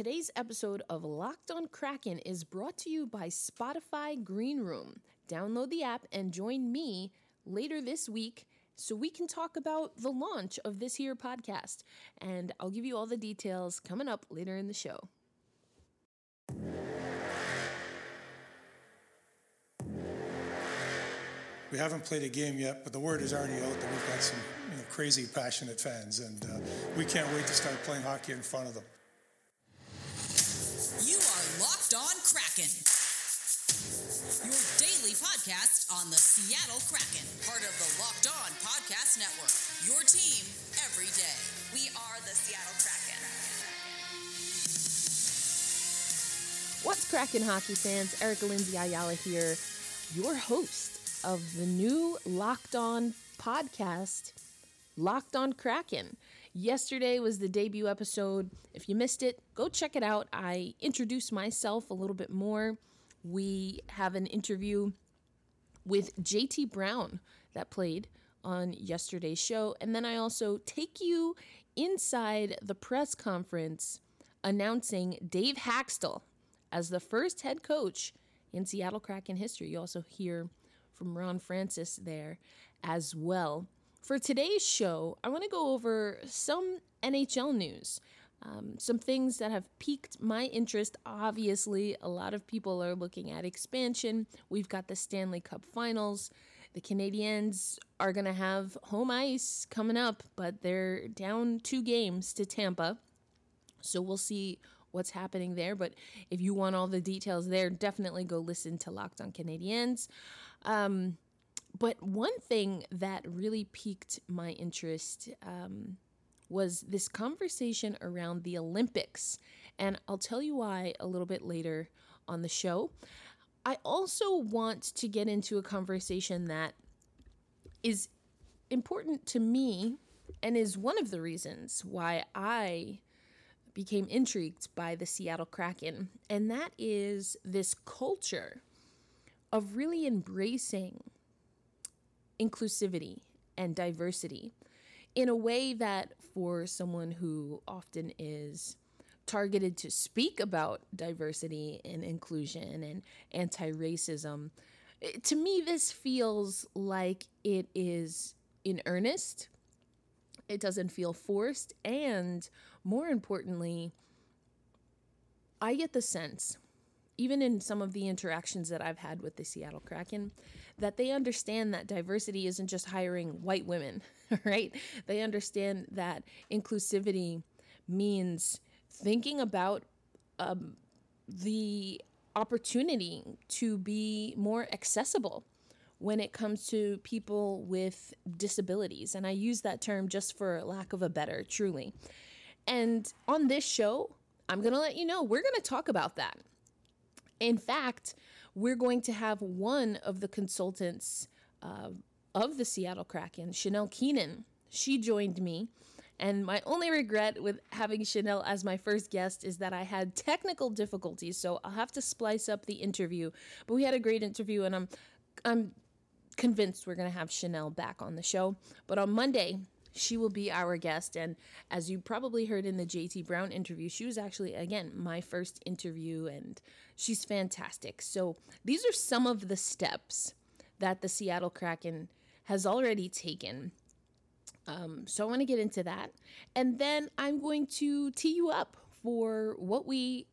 Today's episode of Locked on Kraken is brought to you by Spotify Green Room. Download the app and join me later this week so we can talk about the launch of this here podcast. And I'll give you all the details coming up later in the show. We haven't played a game yet, but the word is already out that we've got some you know, crazy, passionate fans, and uh, we can't wait to start playing hockey in front of them. Kraken, your daily podcast on the Seattle Kraken, part of the Locked On Podcast Network. Your team every day. We are the Seattle Kraken. What's Kraken hockey fans? Erica Lindsay Ayala here, your host of the new Locked On podcast, Locked On Kraken. Yesterday was the debut episode. If you missed it, go check it out. I introduce myself a little bit more. We have an interview with JT Brown that played on yesterday's show. And then I also take you inside the press conference announcing Dave Hakstol as the first head coach in Seattle Kraken history. You also hear from Ron Francis there as well. For today's show, I want to go over some NHL news. Um, some things that have piqued my interest. Obviously, a lot of people are looking at expansion. We've got the Stanley Cup finals. The Canadiens are going to have home ice coming up, but they're down two games to Tampa. So we'll see what's happening there. But if you want all the details there, definitely go listen to Locked on Canadiens. Um, but one thing that really piqued my interest um, was this conversation around the Olympics. And I'll tell you why a little bit later on the show. I also want to get into a conversation that is important to me and is one of the reasons why I became intrigued by the Seattle Kraken, and that is this culture of really embracing inclusivity and diversity in a way that for someone who often is targeted to speak about diversity and inclusion and anti-racism to me this feels like it is in earnest. It doesn't feel forced. And more importantly i get the sense even in some of the interactions that I've had with the Seattle Kraken, that they understand that diversity isn't just hiring white women, right? They understand that inclusivity means thinking about um, the opportunity to be more accessible when it comes to people with disabilities. And I use that term just for lack of a better, truly. And on this show, I'm going to let you know we're going to talk about that. In fact, we're going to have one of the consultants uh, of the Seattle Kraken, Chanel Keenan. She joined me. And my only regret with having Chanel as my first guest is that I had technical difficulties, so I'll have to splice up the interview. But we had a great interview, and I'm I'm convinced we're gonna have Chanel back on the show. But on Monday, she will be our guest. And as you probably heard in the JT Brown interview, she was actually, again, my first interview, and she's fantastic. So these are some of the steps that the Seattle Kraken has already taken. Um, so I want to get into that. And then I'm going to tee you up for what we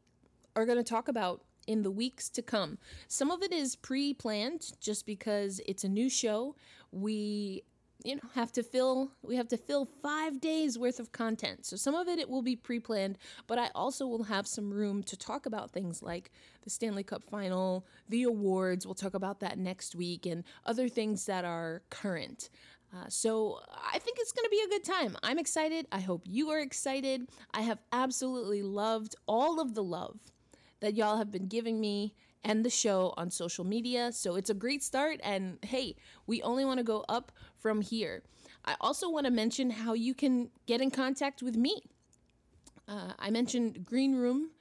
are going to talk about in the weeks to come. Some of it is pre planned just because it's a new show. We you know have to fill we have to fill five days worth of content so some of it it will be pre-planned but i also will have some room to talk about things like the stanley cup final the awards we'll talk about that next week and other things that are current uh, so I think it's going to be a good time. I'm excited. I hope you are excited. I have absolutely loved all of the love that y'all have been giving me and the show on social media. So it's a great start. And hey, we only want to go up from here. I also want to mention how you can get in contact with me. Uh, I mentioned Green Room,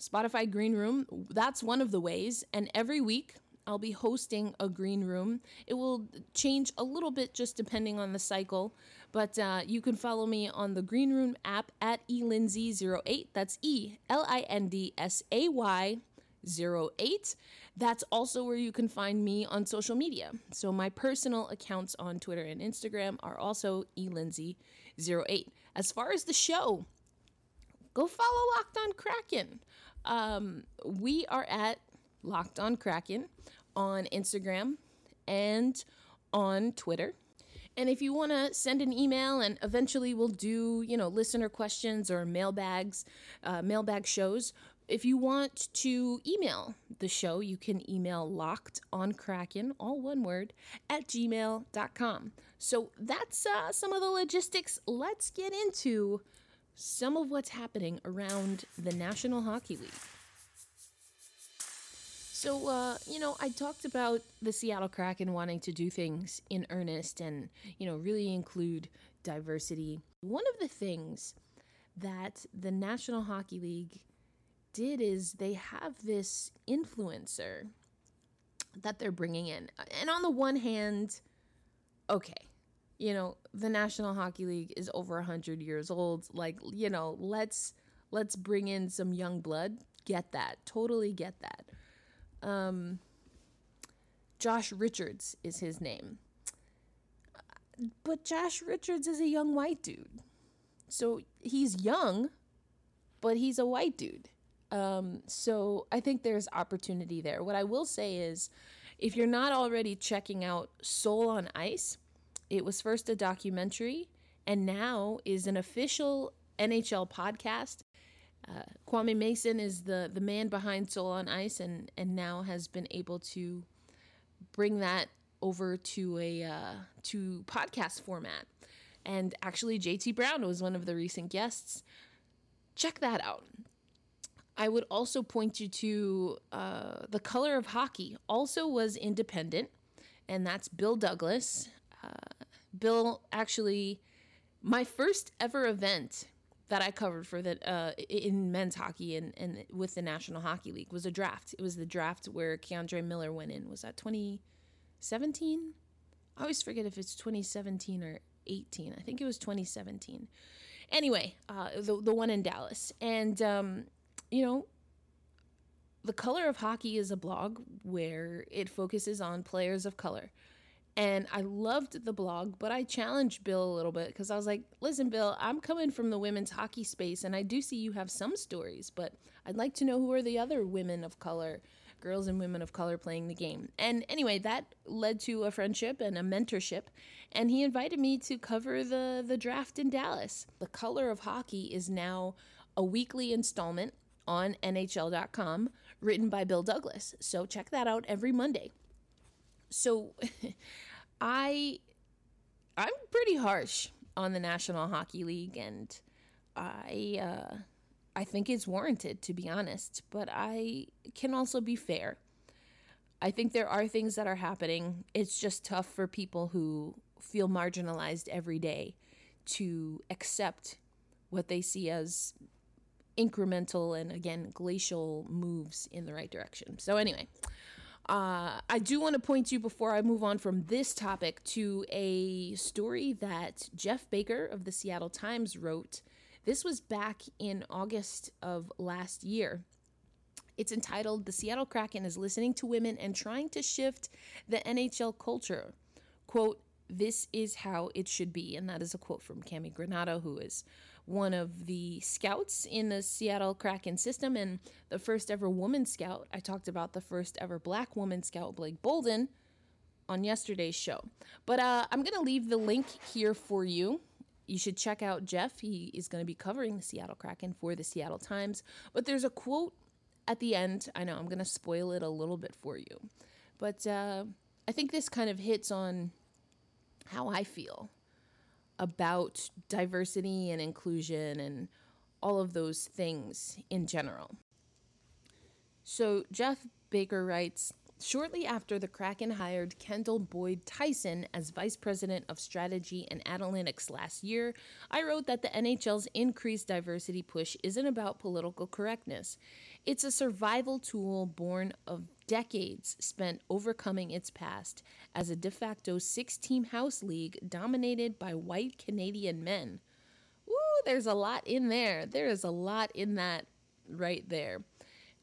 Spotify Green Room. That's one of the ways. And every week, I'll be hosting a green room. It will change a little bit just depending on the cycle, but uh, you can follow me on the Green Room app at elindsay08. That's E L I N D S A Y 08. That's also where you can find me on social media. So my personal accounts on Twitter and Instagram are also elindsay08. As far as the show, go follow Locked On Kraken. Um, we are at Locked On Kraken on Instagram and on Twitter. And if you want to send an email, and eventually we'll do, you know, listener questions or mailbags, uh, mailbag shows. If you want to email the show, you can email locked on Kraken, all one word, at gmail.com. So that's uh, some of the logistics. Let's get into some of what's happening around the National Hockey League. So, uh, you know, I talked about the Seattle Kraken wanting to do things in earnest and, you know, really include diversity. One of the things that the National Hockey League did is they have this influencer that they're bringing in. And on the one hand, okay, you know, the National Hockey League is over 100 years old. Like, you know, let's let's bring in some young blood. Get that. Totally get that. Um, Josh Richards is his name. But Josh Richards is a young white dude. So he's young, but he's a white dude. Um, so I think there's opportunity there. What I will say is if you're not already checking out Soul on Ice, it was first a documentary and now is an official NHL podcast. Uh, Kwame Mason is the the man behind Soul on Ice, and and now has been able to bring that over to a uh, to podcast format. And actually, JT Brown was one of the recent guests. Check that out. I would also point you to uh, the Color of Hockey. Also was independent, and that's Bill Douglas. Uh, Bill actually, my first ever event that I covered for the uh, in men's hockey and, and with the National Hockey League was a draft. It was the draft where K'Andre Miller went in. Was that 2017? I always forget if it's 2017 or 18. I think it was 2017. Anyway, uh, the the one in Dallas, and um, you know, the color of hockey is a blog where it focuses on players of color. And I loved the blog, but I challenged Bill a little bit because I was like, listen, Bill, I'm coming from the women's hockey space, and I do see you have some stories, but I'd like to know who are the other women of color, girls and women of color playing the game. And anyway, that led to a friendship and a mentorship, and he invited me to cover the, the draft in Dallas. The Color of Hockey is now a weekly installment on NHL.com written by Bill Douglas. So check that out every Monday. So I I'm pretty harsh on the National Hockey League and I uh, I think it's warranted to be honest, but I can also be fair. I think there are things that are happening. It's just tough for people who feel marginalized every day to accept what they see as incremental and again glacial moves in the right direction. So anyway, uh, I do want to point you before I move on from this topic to a story that Geoff Baker of the Seattle Times wrote. This was back in August of last year. It's entitled The Seattle Kraken is Listening to Women and Trying to Shift the NHL Culture. Quote, This is how it should be. And that is a quote from Cammi Granato, who is one of the scouts in the Seattle Kraken system and the first ever woman scout. I talked about the first ever black woman scout, Blake Bolden, on yesterday's show. But uh, I'm going to leave the link here for you. You should check out Geoff. He is going to be covering the Seattle Kraken for the Seattle Times. But there's a quote at the end. I know I'm going to spoil it a little bit for you. But uh, I think this kind of hits on how I feel about diversity and inclusion and all of those things in general. So, Geoff Baker writes Shortly after the Kraken hired Kendall Boyd Tyson as Vice President of Strategy and Analytics last year, I wrote that the NHL's increased diversity push isn't about political correctness. It's a survival tool born of decades spent overcoming its past as a de facto six team house league dominated by white Canadian men. Woo, there's a lot in there. There is a lot in that right there.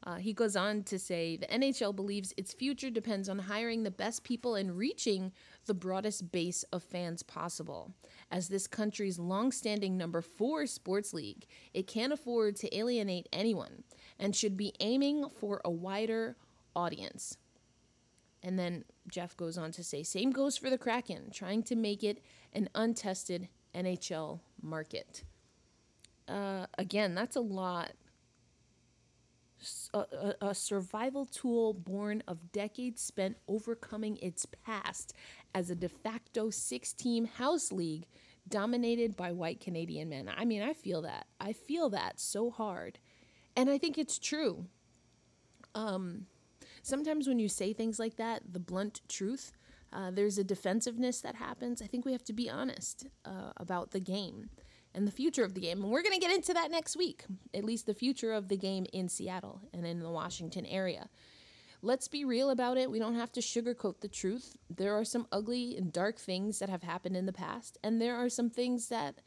Uh, he goes on to say the NHL believes its future depends on hiring the best people and reaching the broadest base of fans possible. As this country's long-standing number four sports league, it can't afford to alienate anyone and should be aiming for a wider audience. And then Geoff goes on to say, same goes for the Kraken, trying to make it an untested NHL market. Uh, again, that's a lot a, a, survival tool born of decades spent overcoming its past as a de facto six team house league dominated by white Canadian men. I mean, I feel that. I feel that so hard. And I think it's true. Um, sometimes when you say things like that, the blunt truth, uh, there's a defensiveness that happens. I think we have to be honest uh, about the game and the future of the game. And we're going to get into that next week, at least the future of the game in Seattle and in the Washington area. Let's be real about it. We don't have to sugarcoat the truth. There are some ugly and dark things that have happened in the past, and there are some things that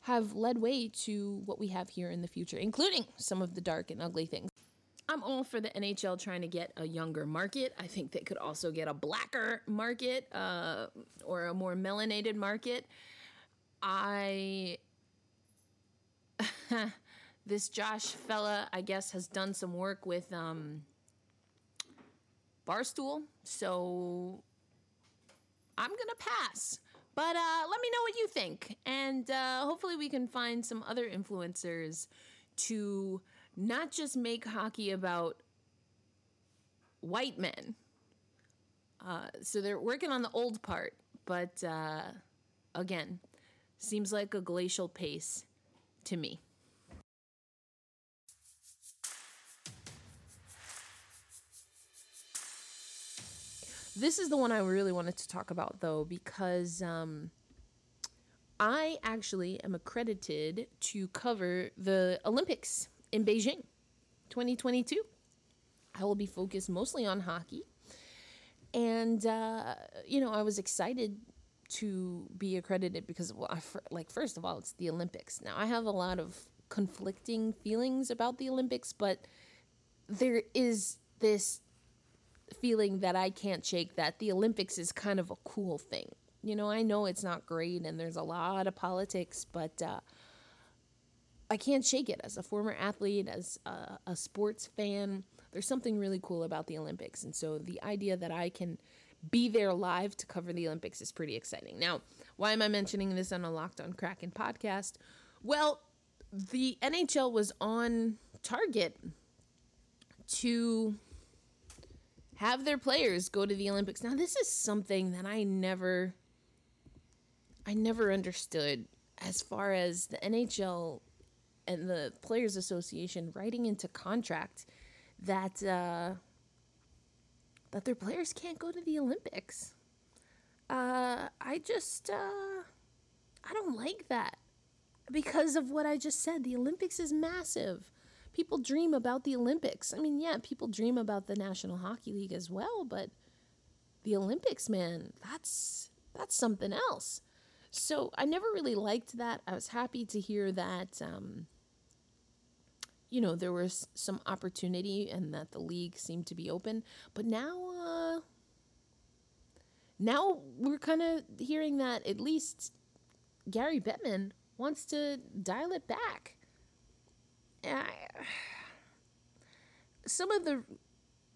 have led way to what we have here in the future, including some of the dark and ugly things. I'm all for the NHL trying to get a younger market. I think they could also get a blacker market uh, or a more melanated market. I this Josh fella, I guess, has done some work with um, Barstool. So I'm going to pass. But uh, let me know what you think. And uh, hopefully, we can find some other influencers to not just make hockey about white men. Uh, so they're working on the old part. But uh, again, seems like a glacial pace to me. This is the one I really wanted to talk about, though, because um, I actually am accredited to cover the Olympics in Beijing 2022. I will be focused mostly on hockey. And, uh, you know, I was excited to be accredited because well, I, like first of all, it's the Olympics. Now I have a lot of conflicting feelings about the Olympics, but there is this feeling that I can't shake that the Olympics is kind of a cool thing. You know, I know it's not great and there's a lot of politics, but uh, I can't shake it as a former athlete, as a, a sports fan. There's something really cool about the Olympics. And so the idea that I can be there live to cover the Olympics is pretty exciting. Now, why am I mentioning this on a Locked on Kraken podcast? Well, the NHL was on target to have their players go to the Olympics. Now, this is something that I never I never understood as far as the NHL and the Players Association writing into contract that uh, that their players can't go to the Olympics. Uh, I just, uh, I don't like that because of what I just said. The Olympics is massive. People dream about the Olympics. I mean, yeah, people dream about the National Hockey League as well, but the Olympics, man, that's that's something else. So I never really liked that. I was happy to hear that um, you know, there was some opportunity and that the league seemed to be open. But now, uh, now we're kind of hearing that at least Gary Bettman wants to dial it back. I, some of the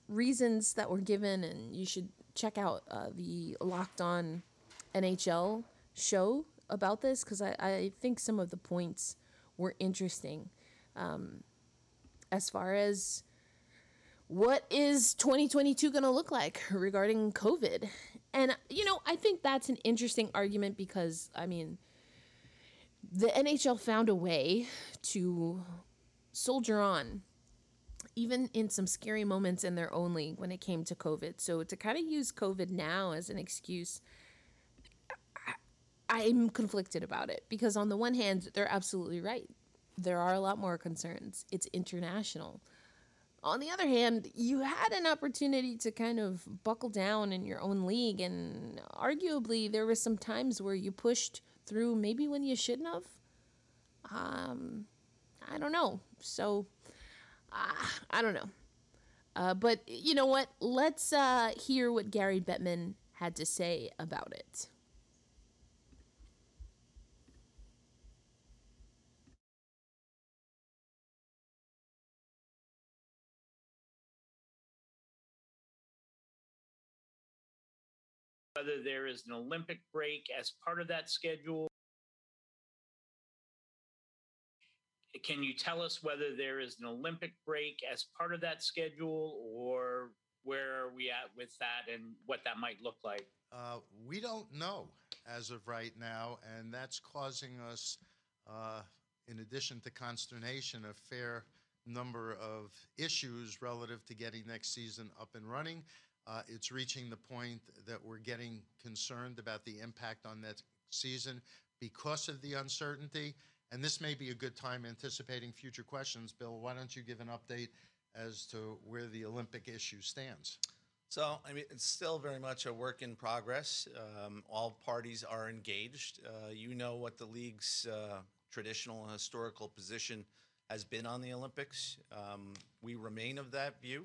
reasons that were given, and you should check out uh, the Locked On NHL show about this because I, I think some of the points were interesting. Um, as far as what is 2022 going to look like regarding COVID. And, you know, I think that's an interesting argument because, I mean, the NHL found a way to soldier on, even in some scary moments in their own league when it came to COVID. So to kind of use COVID now as an excuse, I, I'm conflicted about it because, on the one hand, they're absolutely right there are a lot more concerns. It's international. On the other hand, you had an opportunity to kind of buckle down in your own league, and arguably there were some times where you pushed through maybe when you shouldn't have. Um, I don't know. So, uh, I don't know. Uh, but you know what? Let's uh, hear what Gary Bettman had to say about it. Whether there is an Olympic break as part of that schedule. Can you tell us whether there is an Olympic break as part of that schedule or where are we at with that and what that might look like? Uh, we don't know as of right now, and that's causing us, uh, in addition to consternation, a fair number of issues relative to getting next season up and running. Uh, it's reaching the point that we're getting concerned about the impact on that season because of the uncertainty. And this may be a good time anticipating future questions. Bill, why don't you give an update as to where the Olympic issue stands? So, I mean, it's still very much a work in progress. Um, all parties are engaged. Uh, you know what the league's uh, traditional and historical position has been on the Olympics. Um, we remain of that view.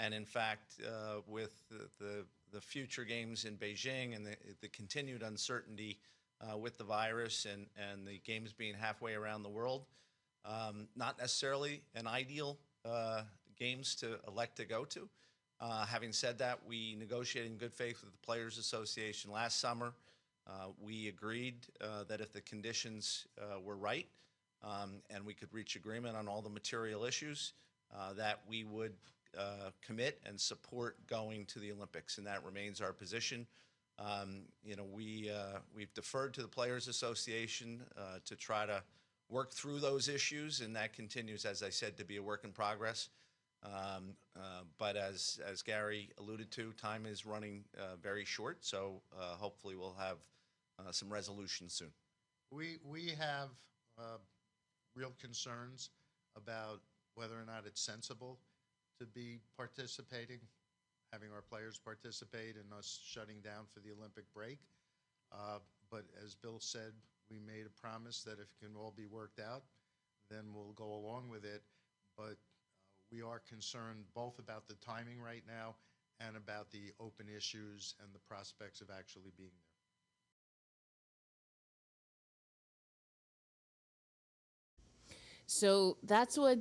And in fact, uh, with the, the, the, future games in Beijing and the, the continued uncertainty uh, with the virus and, and the games being halfway around the world, um, not necessarily an ideal uh, games to elect to go to. Uh, having said that, we negotiated in good faith with the Players Association last summer. Uh, we agreed uh, that if the conditions were right um, and we could reach agreement on all the material issues, that we would uh, commit and support going to the Olympics, and that remains our position. Um, you know, we uh, we've deferred to the Players Association uh, to try to work through those issues, and that continues, as I said, to be a work in progress. Um, uh, but as as Gary alluded to, time is running uh, very short, so hopefully we'll have some resolution soon. We we have real concerns about whether or not it's sensible to be participating, having our players participate, and us shutting down for the Olympic break. Uh, but as Bill said, we made a promise that if it can all be worked out, then we'll go along with it. But uh, we are concerned both about the timing right now and about the open issues and the prospects of actually being there. So that's what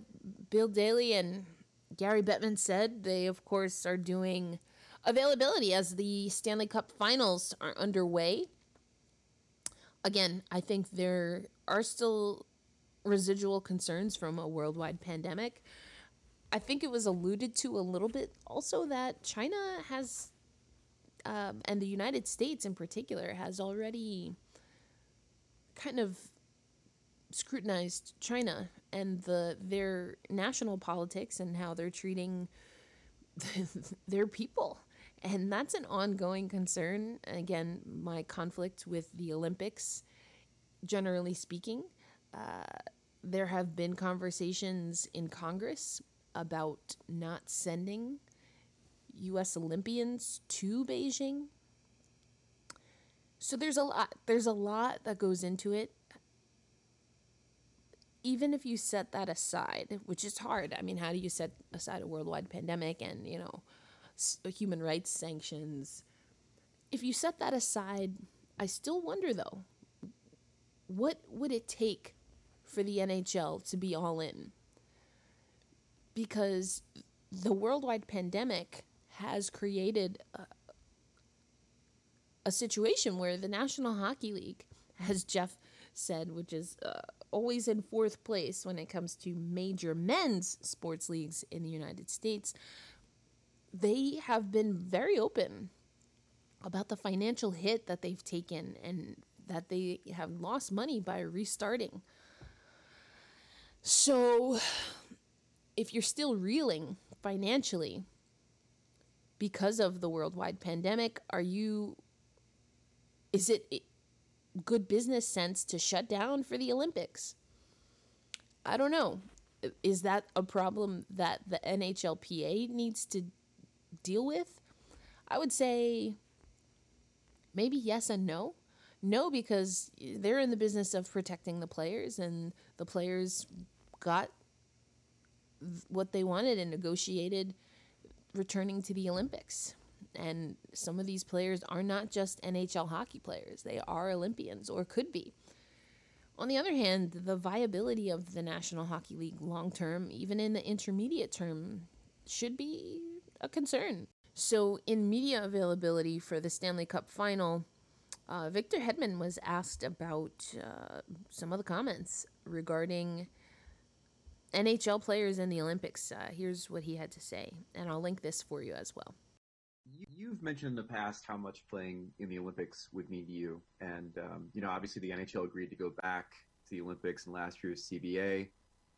Bill Daly and Gary Bettman said they, of course, are doing availability as the Stanley Cup finals are underway. Again, I think there are still residual concerns from a worldwide pandemic. I think it was alluded to a little bit also that China has, um, and the United States in particular, has already kind of scrutinized China and the their national politics and how they're treating their people. And that's an ongoing concern. Again, my conflict with the Olympics, generally speaking, uh, there have been conversations in Congress about not sending U.S. Olympians to Beijing. So there's a lot. There's a lot that goes into it even if you set that aside, which is hard, I mean, how do you set aside a worldwide pandemic and, you know, human rights sanctions? If you set that aside, I still wonder though, what would it take for the NHL to be all in? Because the worldwide pandemic has created a, a situation where the National Hockey League, as Geoff said, which is uh, always in fourth place when it comes to major men's sports leagues in the United States. They have been very open about the financial hit that they've taken and that they have lost money by restarting. So, if you're still reeling financially because of the worldwide pandemic, are you is it good business sense to shut down for the Olympics? I don't know. is that a problem that the NHLPA needs to deal with? I would say maybe yes and no. No, because they're in the business of protecting the players, and the players got what they wanted and negotiated returning to the Olympics. And some of these players are not just NHL hockey players, they are Olympians or could be. On the other hand, the viability of the National Hockey League long term, even in the intermediate term, should be a concern. So, in media availability for the Stanley Cup final, uh, Victor Hedman was asked about uh, some of the comments regarding NHL players in the Olympics. Uh, here's what he had to say, and I'll link this for you as well. You've mentioned in the past how much playing in the Olympics would mean to you, and um, you know obviously the NHL agreed to go back to the Olympics in last year's CBA.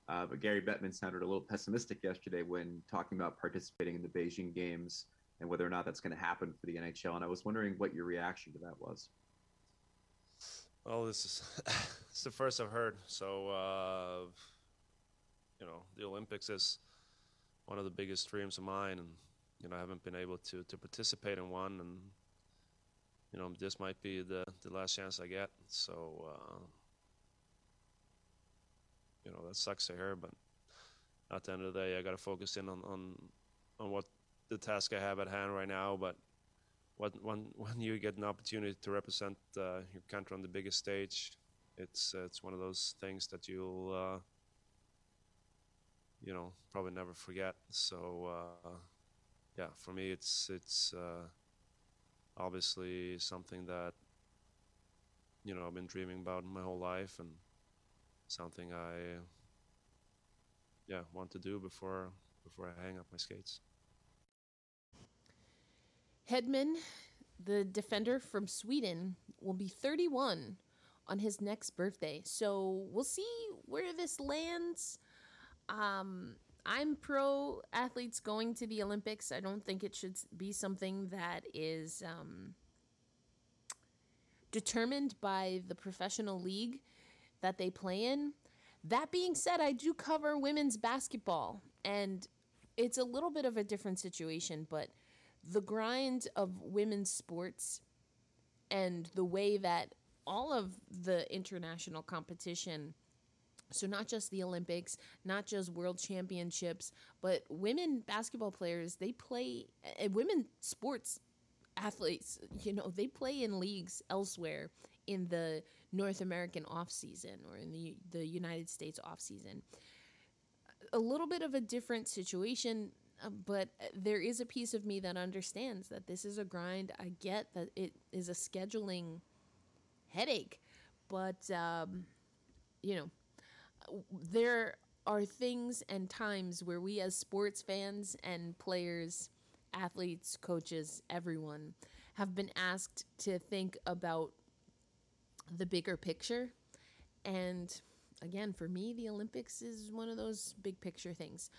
Uh, but Gary Bettman sounded a little pessimistic yesterday when talking about participating in the Beijing Games and whether or not that's going to happen for the NHL. And I was wondering what your reaction to that was. Well, this is it's the first I've heard. So, uh, you know, the Olympics is one of the biggest dreams of mine, and you know, I haven't been able to to participate in one, and you know, this might be the the last chance I get. So, uh, you know, that sucks to hear, but at the end of the day, I got to focus in on on on what the task I have at hand right now, but when when when you get an opportunity to represent uh, your country on the biggest stage, it's uh, it's one of those things that you'll uh, you know probably never forget. So uh, yeah, for me, it's it's uh, obviously something that you know I've been dreaming about my whole life, and something I yeah want to do before before I hang up my skates. Hedman, the defender from Sweden, will be 31 on his next birthday. So we'll see where this lands. Um, I'm pro athletes going to the Olympics. I don't think it should be something that is um, determined by the professional league that they play in. That being said, I do cover women's basketball, and it's a little bit of a different situation, but the grind of women's sports and the way that all of the international competition so not just the olympics not just world championships but women basketball players they play uh, women sports athletes you know they play in leagues elsewhere in the north american off season or in the the united states off season a little bit of a different situation uh, but uh, there is a piece of me that understands that this is a grind. I get that it is a scheduling headache, but um, you know, there are things and times where we, as sports fans and players, athletes, coaches, everyone, have been asked to think about the bigger picture. And again, for me, the Olympics is one of those big picture things.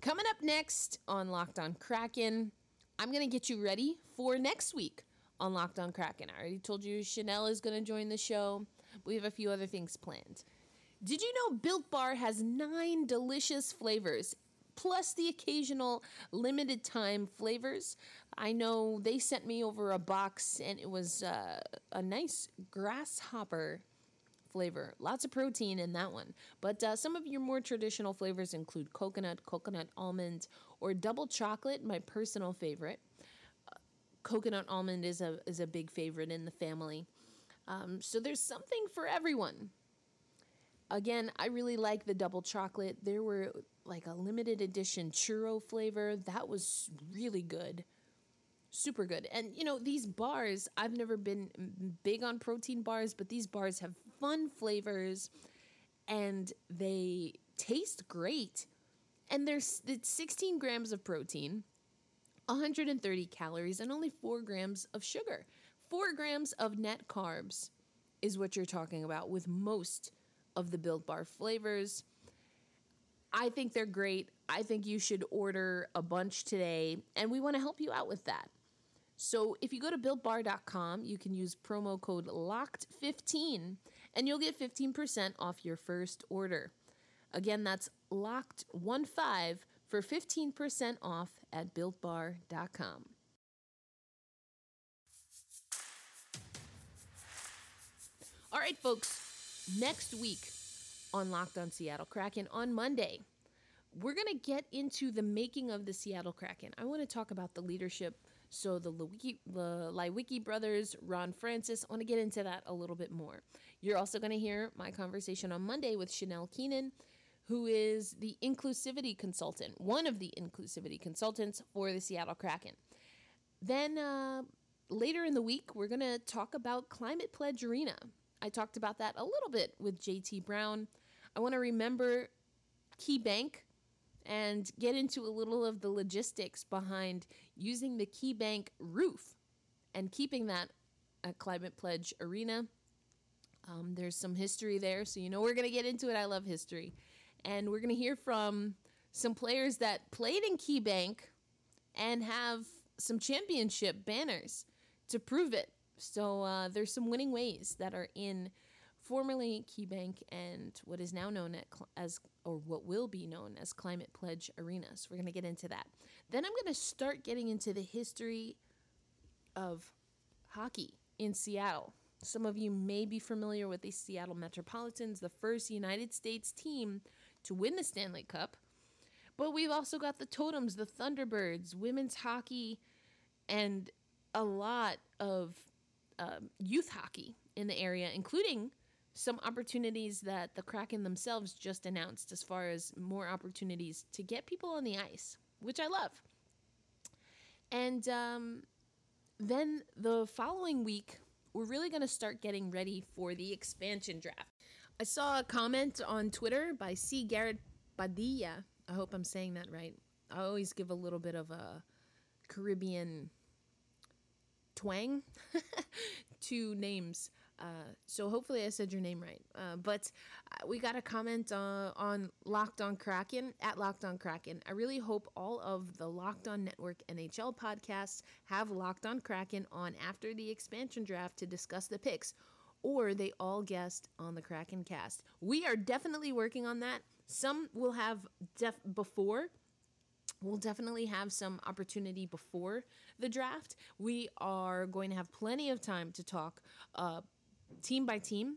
Coming up next on Locked On Kraken, I'm going to get you ready for next week on Locked On Kraken. I already told you Chanel is going to join the show. We have a few other things planned. Did you know Built Bar has nine delicious flavors, plus the occasional limited time flavors? I know they sent me over a box and it was uh, a nice grasshopper flavor. Lots of protein in that one. But uh, some of your more traditional flavors include coconut, coconut almond, or double chocolate, my personal favorite. Uh, coconut almond is a, is a big favorite in the family. Um, so there's something for everyone. Again, I really like the double chocolate. There were like a limited edition churro flavor. That was really good super good. And you know, these bars, I've never been big on protein bars, but these bars have fun flavors and they taste great. And there's it's 16 grams of protein, 130 calories, and only 4 grams of sugar. 4 grams of net carbs is what you're talking about with most of the Built Bar flavors. I think they're great. I think you should order a bunch today, and we want to help you out with that. So if you go to builtbar.com, you can use promo code LOCKED15 and you'll get 15% off your first order. Again, that's locked one five for 15% off at builtbar.com. All right, folks, next week on Locked on Seattle Kraken on Monday, we're going to get into the making of the Seattle Kraken. I want to talk about the leadership. So, the Lewicki, Leiweke brothers, Ron Francis, I want to get into that a little bit more. You're also going to hear my conversation on Monday with Chanel Keenan, who is the inclusivity consultant, one of the inclusivity consultants for the Seattle Kraken. Then uh, later in the week, we're going to talk about Climate Pledge Arena. I talked about that a little bit with JT Brown. I want to remember Key Bank and get into a little of the logistics behind using the Key Bank roof and keeping that at Climate Pledge Arena. Um, there's some history there, so you know we're going to get into it. I love history. And we're going to hear from some players that played in Key Bank and have some championship banners to prove it. So uh, there's some winning ways that are in formerly KeyBank and what is now known as, or what will be known as Climate Pledge Arena. So we're going to get into that. Then I'm going to start getting into the history of hockey in Seattle. Some of you may be familiar with the Seattle Metropolitans, the first United States team to win the Stanley Cup. But we've also got the Totems, the Thunderbirds, women's hockey, and a lot of um, youth hockey in the area, including some opportunities that the Kraken themselves just announced as far as more opportunities to get people on the ice, which I love. And um, then the following week, we're really going to start getting ready for the expansion draft. I saw a comment on Twitter by C. Garrett Padilla. I hope I'm saying that right. I always give a little bit of a Caribbean twang to names. Uh, so hopefully I said your name right. Uh, but uh, we got a comment uh, on Locked On Kraken at Locked On Kraken. I really hope all of the Locked On Network NHL podcasts have Locked On Kraken on after the expansion draft to discuss the picks, or they all guest on the Kraken cast. We are definitely working on that. Some will have def before we'll definitely have some opportunity before the draft. We are going to have plenty of time to talk uh, team by team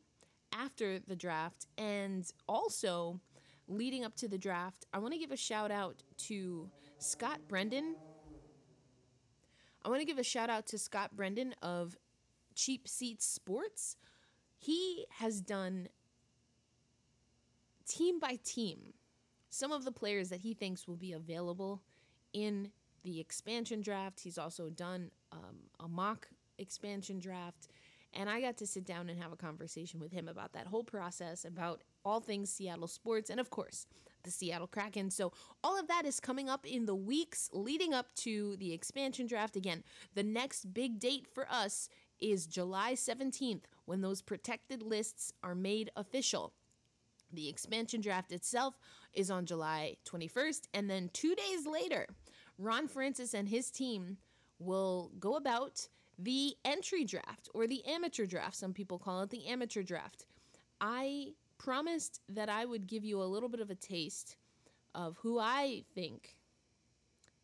after the draft. And also, leading up to the draft, I want to give a shout out to Scott Brendan. I want to give a shout out to Scott Brendan of Cheap Seats Sports. He has done team by team some of the players that he thinks will be available in the expansion draft. He's also done um, a mock expansion draft. And I got to sit down and have a conversation with him about that whole process, about all things Seattle sports, and of course, the Seattle Kraken. So, all of that is coming up in the weeks leading up to the expansion draft. Again, the next big date for us is July 17th when those protected lists are made official. The expansion draft itself is on July 21st, and then two days later, Ron Francis and his team will go about the entry draft or the amateur draft. Some people call it the amateur draft. I promised that I would give you a little bit of a taste of who I think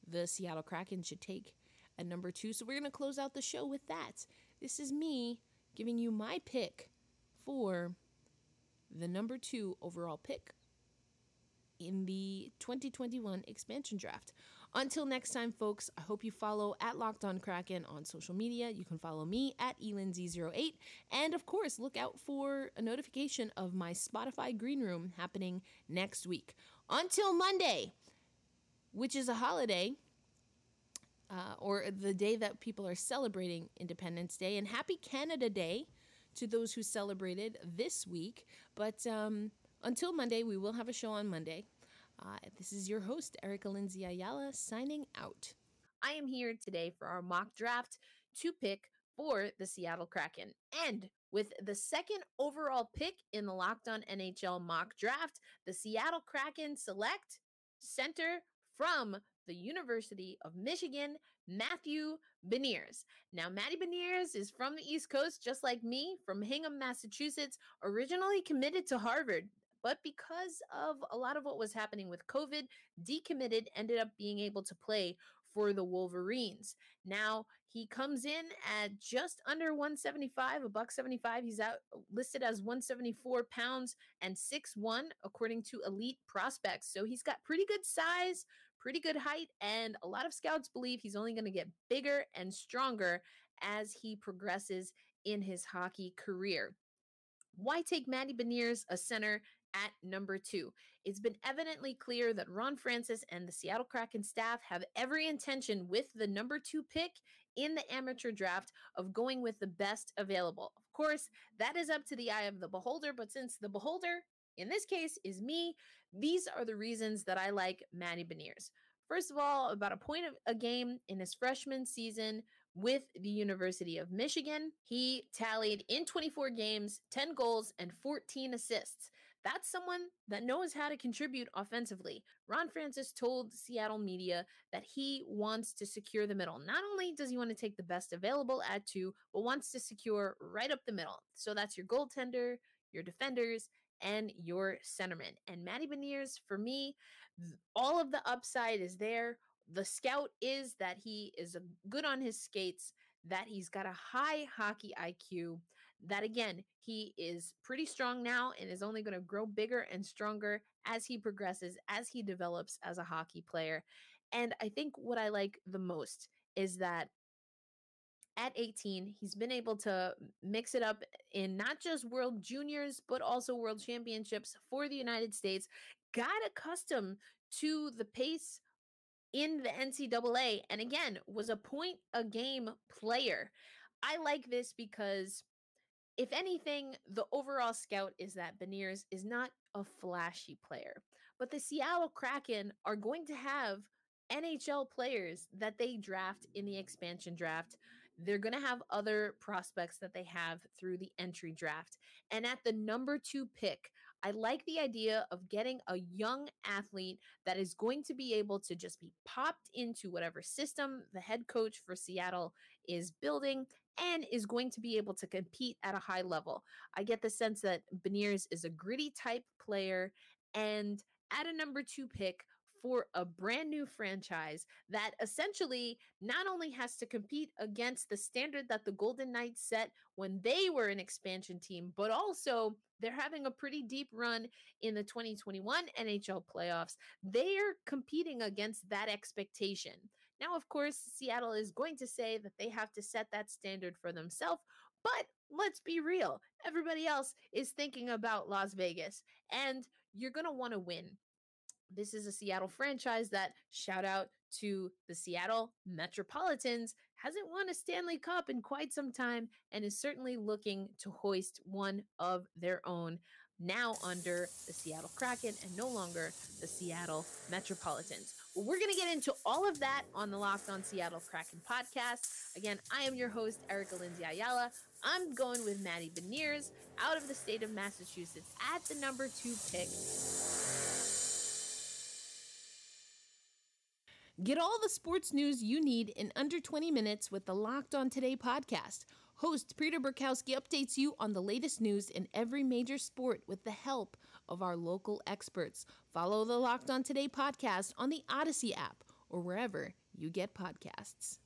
the Seattle Kraken should take at number two. So we're going to close out the show with that. This is me giving you my pick for the number two overall pick in the 2021 expansion draft. Until next time, folks, I hope you follow at Locked On Kraken on social media. You can follow me at elinz08. And of course, look out for a notification of my Spotify Green Room happening next week. Until Monday, which is a holiday. Uh, or the day that people are celebrating Independence Day, and Happy Canada Day to those who celebrated this week. But um, until Monday, we will have a show on Monday. Uh, this is your host, Erica Lindsay Ayala, signing out. I am here today for our mock draft to pick for the Seattle Kraken. And with the second overall pick in the Locked On NHL mock draft, the Seattle Kraken select center from the University of Michigan, Matthew Beniers. Now, Matty Beniers is from the East Coast, just like me, from Hingham, Massachusetts, originally committed to Harvard but because of a lot of what was happening with COVID, decommitted, ended up being able to play for the Wolverines. Now he comes in at just under 175, a buck 75. He's out listed as 174 pounds and 6'1 according to elite prospects. So he's got pretty good size, pretty good height, and a lot of scouts believe he's only going to get bigger and stronger as he progresses in his hockey career. Why take Matty Beniers, a center, at number two? It's been evidently clear that Ron Francis and the Seattle Kraken staff have every intention with the number two pick in the amateur draft of going with the best available. Of course, that is up to the eye of the beholder, but since the beholder in this case is me, these are the reasons that I like Matty Beniers. First of all, about a point of a game in his freshman season with the University of Michigan. He tallied in 24 games, 10 goals, and 14 assists. That's someone that knows how to contribute offensively. Ron Francis told Seattle media that he wants to secure the middle. Not only does he want to take the best available at two, but wants to secure right up the middle. So that's your goaltender, your defenders, and your centerman. And Matty Beniers, for me, all of the upside is there. The scout is that he is uh, good on his skates, that he's got a high hockey IQ, that again, he is pretty strong now and is only going to grow bigger and stronger as he progresses, as he develops as a hockey player. And I think what I like the most is that at 18, he's been able to mix it up in not just World Juniors, but also World Championships for the United States. Got accustomed to the pace in the NCAA, and again, was a point a game player. I like this because if anything, the overall scout is that Beniers is not a flashy player, but the Seattle Kraken are going to have NHL players that they draft in the expansion draft. They're going to have other prospects that they have through the entry draft. And at the number two pick, I like the idea of getting a young athlete that is going to be able to just be popped into whatever system the head coach for Seattle is building and is going to be able to compete at a high level. I get the sense that Beniers is a gritty type player and at a number two pick, for a brand new franchise that essentially not only has to compete against the standard that the Golden Knights set when they were an expansion team, but also they're having a pretty deep run in the 2021 NHL playoffs. They are competing against that expectation. Now, of course, Seattle is going to say that they have to set that standard for themselves, but let's be real. Everybody else is thinking about Las Vegas, and you're going to want to win. This is a Seattle franchise that, shout out to the Seattle Metropolitans, hasn't won a Stanley Cup in quite some time and is certainly looking to hoist one of their own now under the Seattle Kraken and no longer the Seattle Metropolitans. Well, we're going to get into all of that on the Locked on Seattle Kraken podcast. Again, I am your host, Erica Lindsay Ayala. I'm going with Matty Beniers out of the state of Massachusetts at the number two pick. Get all the sports news you need in under 20 minutes with the Locked On Today podcast. Host Peter Bukowski updates you on the latest news in every major sport with the help of our local experts. Follow the Locked On Today podcast on the Odyssey app or wherever you get podcasts.